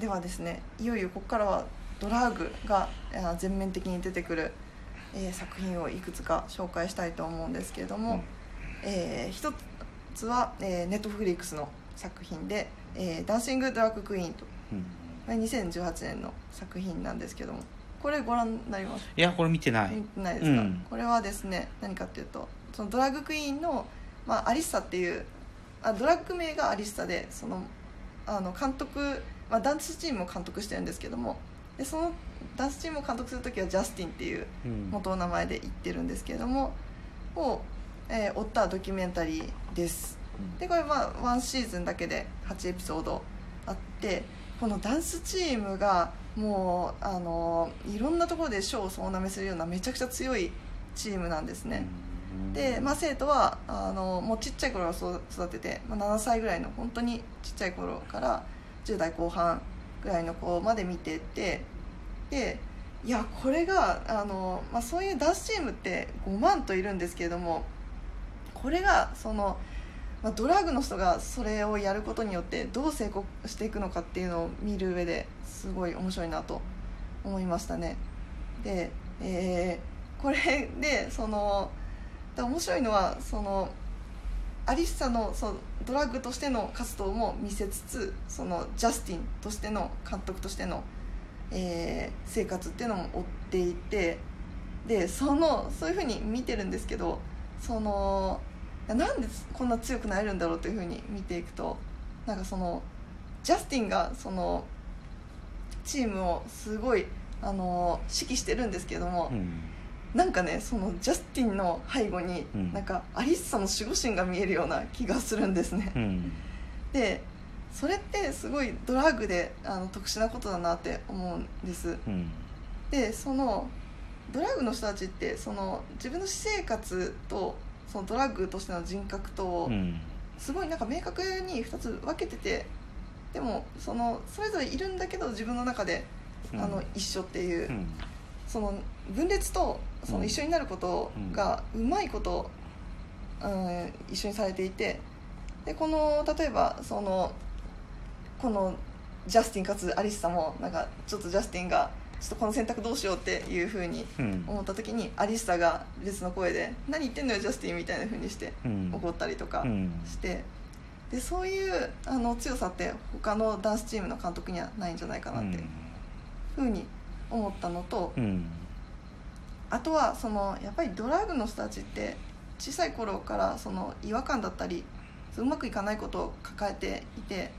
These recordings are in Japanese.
ではですねいよいよここからはドラッグがあ全面的に出てくる、えー作品をいくつか紹介したいと思うんですけれども、うん。えー一つは、えー、ネットフリックスの作品で「えーダンシング・ドラッグ・クイーン」とうん。これ2018年の作品なんですけどもこれご覧になります？いやこれ見てない。見てないですか、うん。これはですね何かっていうとそのドラッグクイーンの、まあ、アリッサっていうあドラッグ名がアリッサでそのあの監督、まあ、ダンスチームを監督してるんですけどもでそのダンスチームを監督する時はジャスティンっていううん。元の名前で言ってるんですけれどもを、えー追ったドキュメンタリーです。でこれまあワンシーズンだけで8エピソードあってこのダンスチームがもうあのいろんなところで賞を総なめするようなめちゃくちゃ強いチームなんですね、で、まあ、生徒はあのもうちっちゃい頃から育てて、まあ、7歳ぐらいの本当にちっちゃい頃から10代後半ぐらいの子まで見ててでいやこれがあの、まあ、そういうダンスチームって5万といるんですけれどもこれがその、まあ、ドラッグの人がそれをやることによってどう成功していくのかっていうのを見る上ですごい面白いなと思いましたね。で、えーこれでその面白いのはそのアリッサのそのドラッグとしての活動も見せつつそのジャスティンとしての監督としての、えー生活っていうのも追っていてでそのそういうふうに見てるんですけどそのなんでこんな強くなれるんだろうというふうに見ていくとなんかそのジャスティンがそのチームをすごいあの指揮してるんですけども、うん。なんかねそのジャスティンの背後に、うん。なんかアリッサの守護神が見えるような気がするんですね、うん。でそれってすごいドラッグであの特殊なことだなって思うんです。うん。でそのドラッグの人たちってその自分の私生活とそのドラッグとしての人格とをうん。すごいなんか明確に2つ分けててでもそのそれぞれいるんだけど自分の中でうん。あの一緒っていう、うんその分裂とその一緒になることがうまいこと、うん、一緒にされていてでこの例えばそのこのジャスティンかつアリスさんもなんかちょっとジャスティンがちょっとこの選択どうしようっていうふうにうん。思った時にアリスサが別の声で「何言ってんのよジャスティン」みたいなふうにしてうん。怒ったりとかうん。して。でそういうあの強さって他のダンスチームの監督にはないんじゃないかなってふうに思ったのと、うん。あとはそのやっぱりドラッグの人たちって小さい頃からその違和感だったりうまくいかないことを抱えていて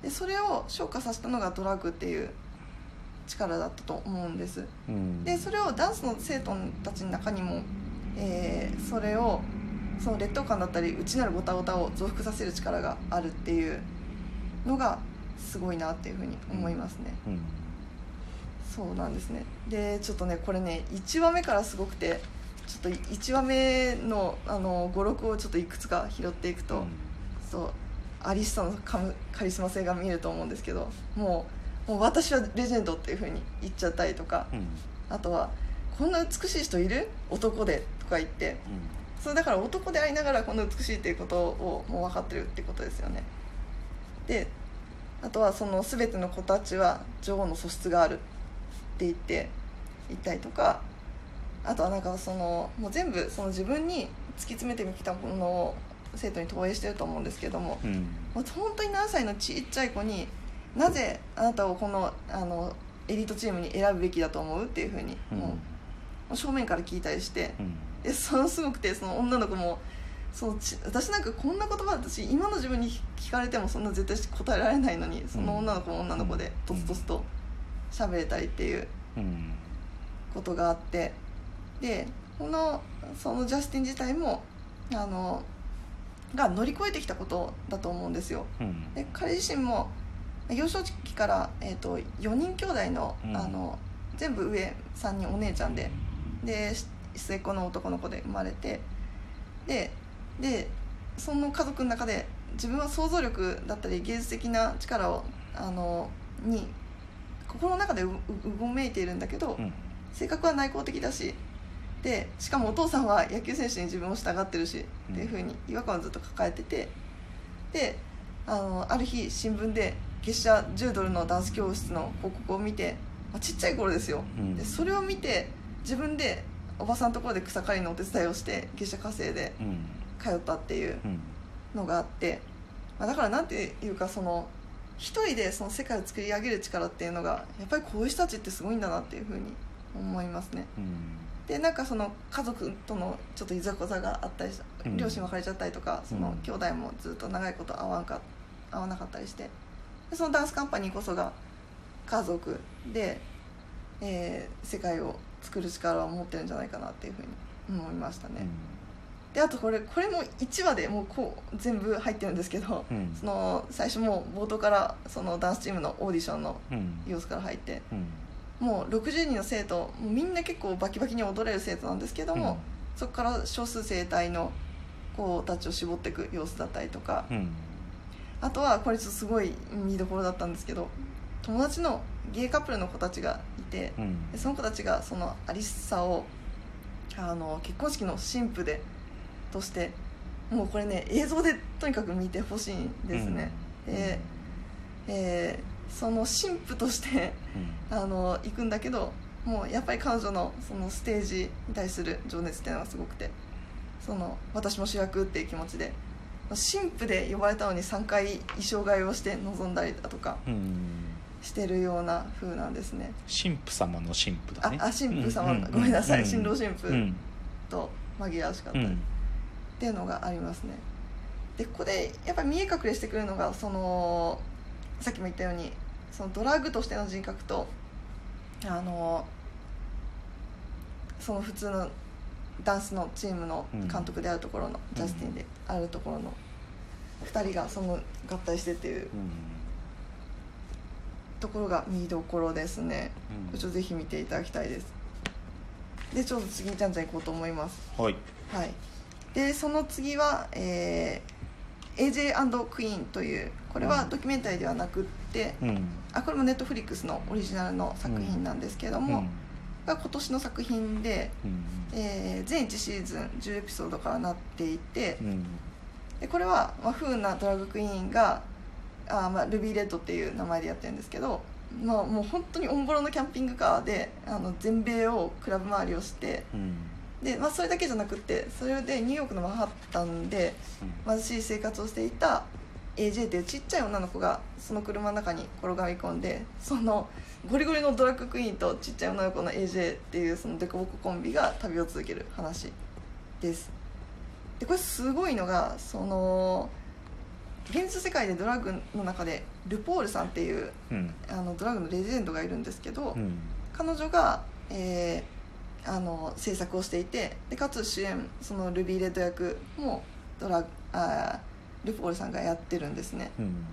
でそれを昇華させたのがドラッグっていう力だったと思うんです。うん。でそれをダンスの生徒たちの中にも、えーそれをその劣等感だったり内なるごたごたを増幅させる力があるっていうのがすごいなっていうふうに思いますね、うんそうなんですね。でちょっとねこれね1話目からすごくてちょっと1話目のあの語録をちょっといくつか拾っていくと、そうアリッサのカムカリスマ性が見えると思うんですけどもうもう私はレジェンドっていうふうに言っちゃったりとかうん。あとは「こんな美しい人いる？男で」とか言ってそれだから男でありながらこんな美しいっていうことをもう分かってるってことですよね。であとはその全ての子たちは女王の素質があるって言って言ったりとかあとはなんかそのもう全部その自分に突き詰めてきたものを生徒に投影してると思うんですけどもうん。うんもう本当に何歳のちっちゃい子になぜあなたをこのあのエリートチームに選ぶべきだと思うっていうふうに、うん。もう正面から聞いたりしてうん。でそのすごくてその女の子もそうち私なんかこんな言葉私今の自分に聞かれてもそんな絶対答えられないのにその女の子も女の子でとつとつと喋れたりっていううんことがあって。でこのそのジャスティン自体もあのが乗り越えてきたことだと思うんですよ。うん。で彼自身も幼少期から、えー、と4人兄弟の,、うん。あの全部上3人お姉ちゃんで。でし末っ子の男の子で生まれて。ででその家族の中で自分は想像力だったり芸術的な力をあのに心の中でうごめいているんだけど、うん。性格は内向的だしでしかもお父さんは野球選手に自分を従ってるし、うん。っていうふうに違和感をずっと抱えててであのある日新聞で月謝10ドルのダンス教室の広告を見て、まあ、ちっちゃい頃ですよ、うん。でそれを見て自分でおばさんのところで草刈りのお手伝いをして月謝稼いでうん。通ったっていううん。のがあって、まあ、だからなんていうかその一人でその世界を作り上げる力っていうのがやっぱりこういう人たちってすごいんだなっていうふうに思いますね。うん。でなんかその家族とのちょっといざこざがあったり両親別れちゃったりとかそのうん兄弟もずっと長いこと会わんか会わなかったりしてでそのダンスカンパニーこそが家族で、えー世界を作る力を持ってるんじゃないかなっていうふうに思いましたね、であとこれこれも1話でもうこう全部入ってるんですけど、うん。その最初もう冒頭からそのダンスチームのオーディションのうん。様子から入ってうん。もう60人の生徒みんな結構バキバキに踊れる生徒なんですけども、そこから少数生体の子たちを絞っていく様子だったりとか。うん。あとはこれちょっとすごい見どころだったんですけど友達のゲイカップルの子たちがいてその子たちがそのアリッサをあの結婚式の新婦でとしてもうこれね映像でとにかく見てほしいんですね、で、えーその新婦としてうん。あの行くんだけどもうやっぱり彼女のそのステージに対する情熱っていうのがすごくてその私も主役っていう気持ちで新婦で呼ばれたのに3回衣装替えをして臨んだりだとかうん。してるような風なんですね。神父様の神父だね。ああ神父様うごめんなさい。うん。新郎新婦うんと紛らわしかった。りっうんていうのがありますね。でここでやっぱり見え隠れしてくるのがそのさっきも言ったようにそのドラッグとしての人格とあのその普通のダンスのチームの監督であるところの、ジャスティンであるところの2人がその合体してっていうところが見どころですね、うん。ちょっとぜひ見ていただきたいです。でちょっと次にちゃんちゃん行こうと思います。はい。はい、でその次は、えー、AJ& クイーンというこれはドキュメンタリーではなくって、うん。あこれもネットフリックスのオリジナルの作品なんですけども、が今年の作品で、うん。えー全1シーズン10エピソードからなっていてうん。でこれは、まあ、不運なドラッグクイーンがあー、まあ、ルビーレッドっていう名前でやってるんですけど、まあ、もう本当にオンボロのキャンピングカーであの全米をクラブ回りをしてうんで、まあ、それだけじゃなくってそれでニューヨークのマンハッタンで貧しい生活をしていた AJ っていうちっちゃい女の子がその車の中に転がり込んでそのゴリゴリのドラッグクイーンとちっちゃい女の子の AJ っていうそのデコボココンビが旅を続ける話です。でこれすごいのがその現実世界でドラッグの中でルポールさんっていううん。あのドラッグのレジェンドがいるんですけど、うん。彼女が、えーあの制作をしていてでかつ主演そのルビー・レッド役もドラあールポールさんがやってるんですね。うん。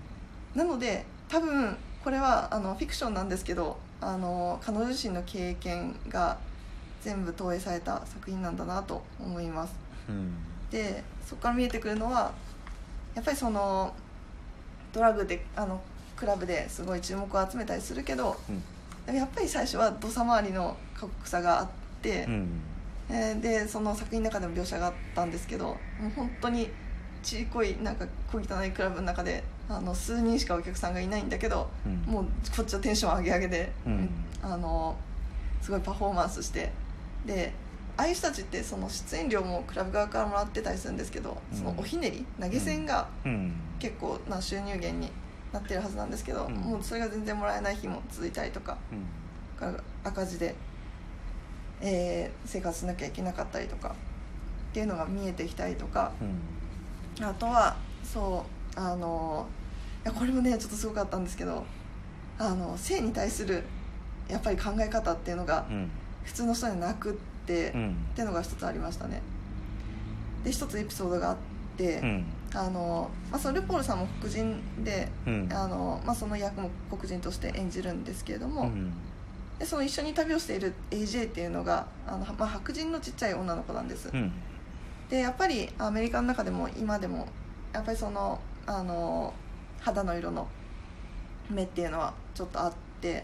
なので多分これはあのフィクションなんですけどあの彼女自身の経験が全部投影された作品なんだなと思います。うん。でそこから見えてくるのはやっぱりそのドラッグであのクラブですごい注目を集めたりするけどうん。でもやっぱり最初は土佐回りの過酷さがあって、うん。えーでその作品の中でも描写があったんですけどもう本当にちいこいなんか小汚いクラブの中であの数人しかお客さんがいないんだけど、うん。もうこっちはテンション上げ上げで、うん。あのすごいパフォーマンスしてでああいう人たちってその出演料もクラブ側からもらってたりするんですけど、うん。そのおひねり投げ銭がうん。結構な収入源になってるはずなんですけど、うん。もうそれが全然もらえない日も続いたりとか赤字で、えー生活しなきゃいけなかったりとかっていうのが見えてきたりとか。うん。あとはそうあのいやこれもねちょっとすごかったんですけどあの性に対するやっぱり考え方っていうのがうん。普通の人にはなくって、うん。っていうのが一つありましたね。で一つエピソードがあって、うん。あのまあ、そのルポールさんも黒人で、うん。あのまあ、その役も黒人として演じるんですけれども、うんでその一緒に旅をしている AJ っていうのがあの、まあ、白人のちっちゃい女の子なんです、うん。でやっぱりアメリカの中でも今でもやっぱりそのあの肌の色の目っていうのはちょっとあって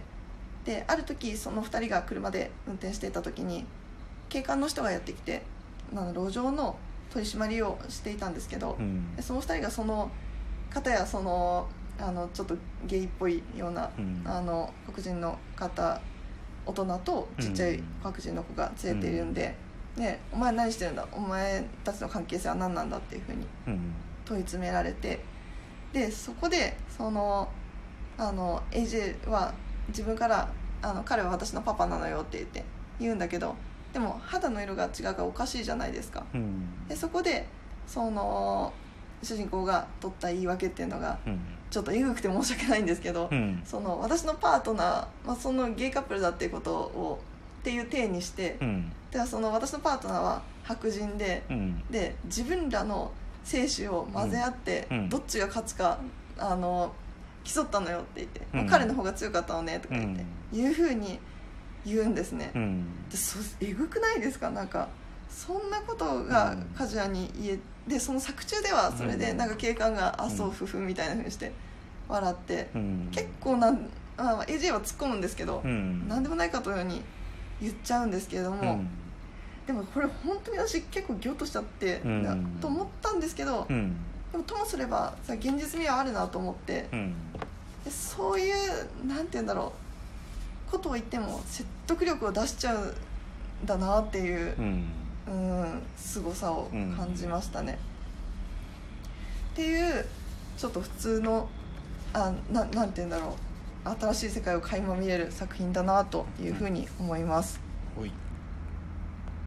である時その2人が車で運転していた時に警官の人がやってきてあの路上の取り締まりをしていたんですけど、うん。でその2人がその方やそのあのちょっとゲイっぽいような、うん。あの黒人の方大人とちっちゃい白人の子が連れているんで、ね、お前何してるんだ？お前たちの関係性は何なんだっていうふうにうん問い詰められてでそこでそのあの AJ は自分からあの「彼は私のパパなのよ」って言って言うんだけどでも肌の色が違うからおかしいじゃないですか。うん。でそこでその主人公が取った言い訳っていうのがうんちょっとえぐくて申し訳ないんですけど、うん。その私のパートナー、まあ、そのゲイカップルだっていうことをっていう体にして、うん。ではその私のパートナーは白人で、うん。で自分らの精子を混ぜ合って、うん。どっちが勝つかあの競ったのよって言って、うん。まあ彼の方が強かったのねとか言って、いうふうに言うんですね、うん。でそえぐくないですか？なんかそんなことがうん。カジュアに言えでその作中ではそれでうん。なんか警官が「あうん。そうふふ」みたいなふうにして笑って、うん。結構なんあ AJ は突っ込むんですけど、うん。なんでもないかというように言っちゃうんですけれども、うん。でもこれ本当に私結構ギョッとしちゃって、と思ったんですけど、うん。でもともすればさ現実味はあるなと思ってうん。でそういうなんて言うんだろうことを言っても説得力を出しちゃうんだなっていうう、んうん、凄さを感じましたね。っていうちょっと普通のあななんて言うんだろう新しい世界を垣間見れる作品だなというふうに思います。ほい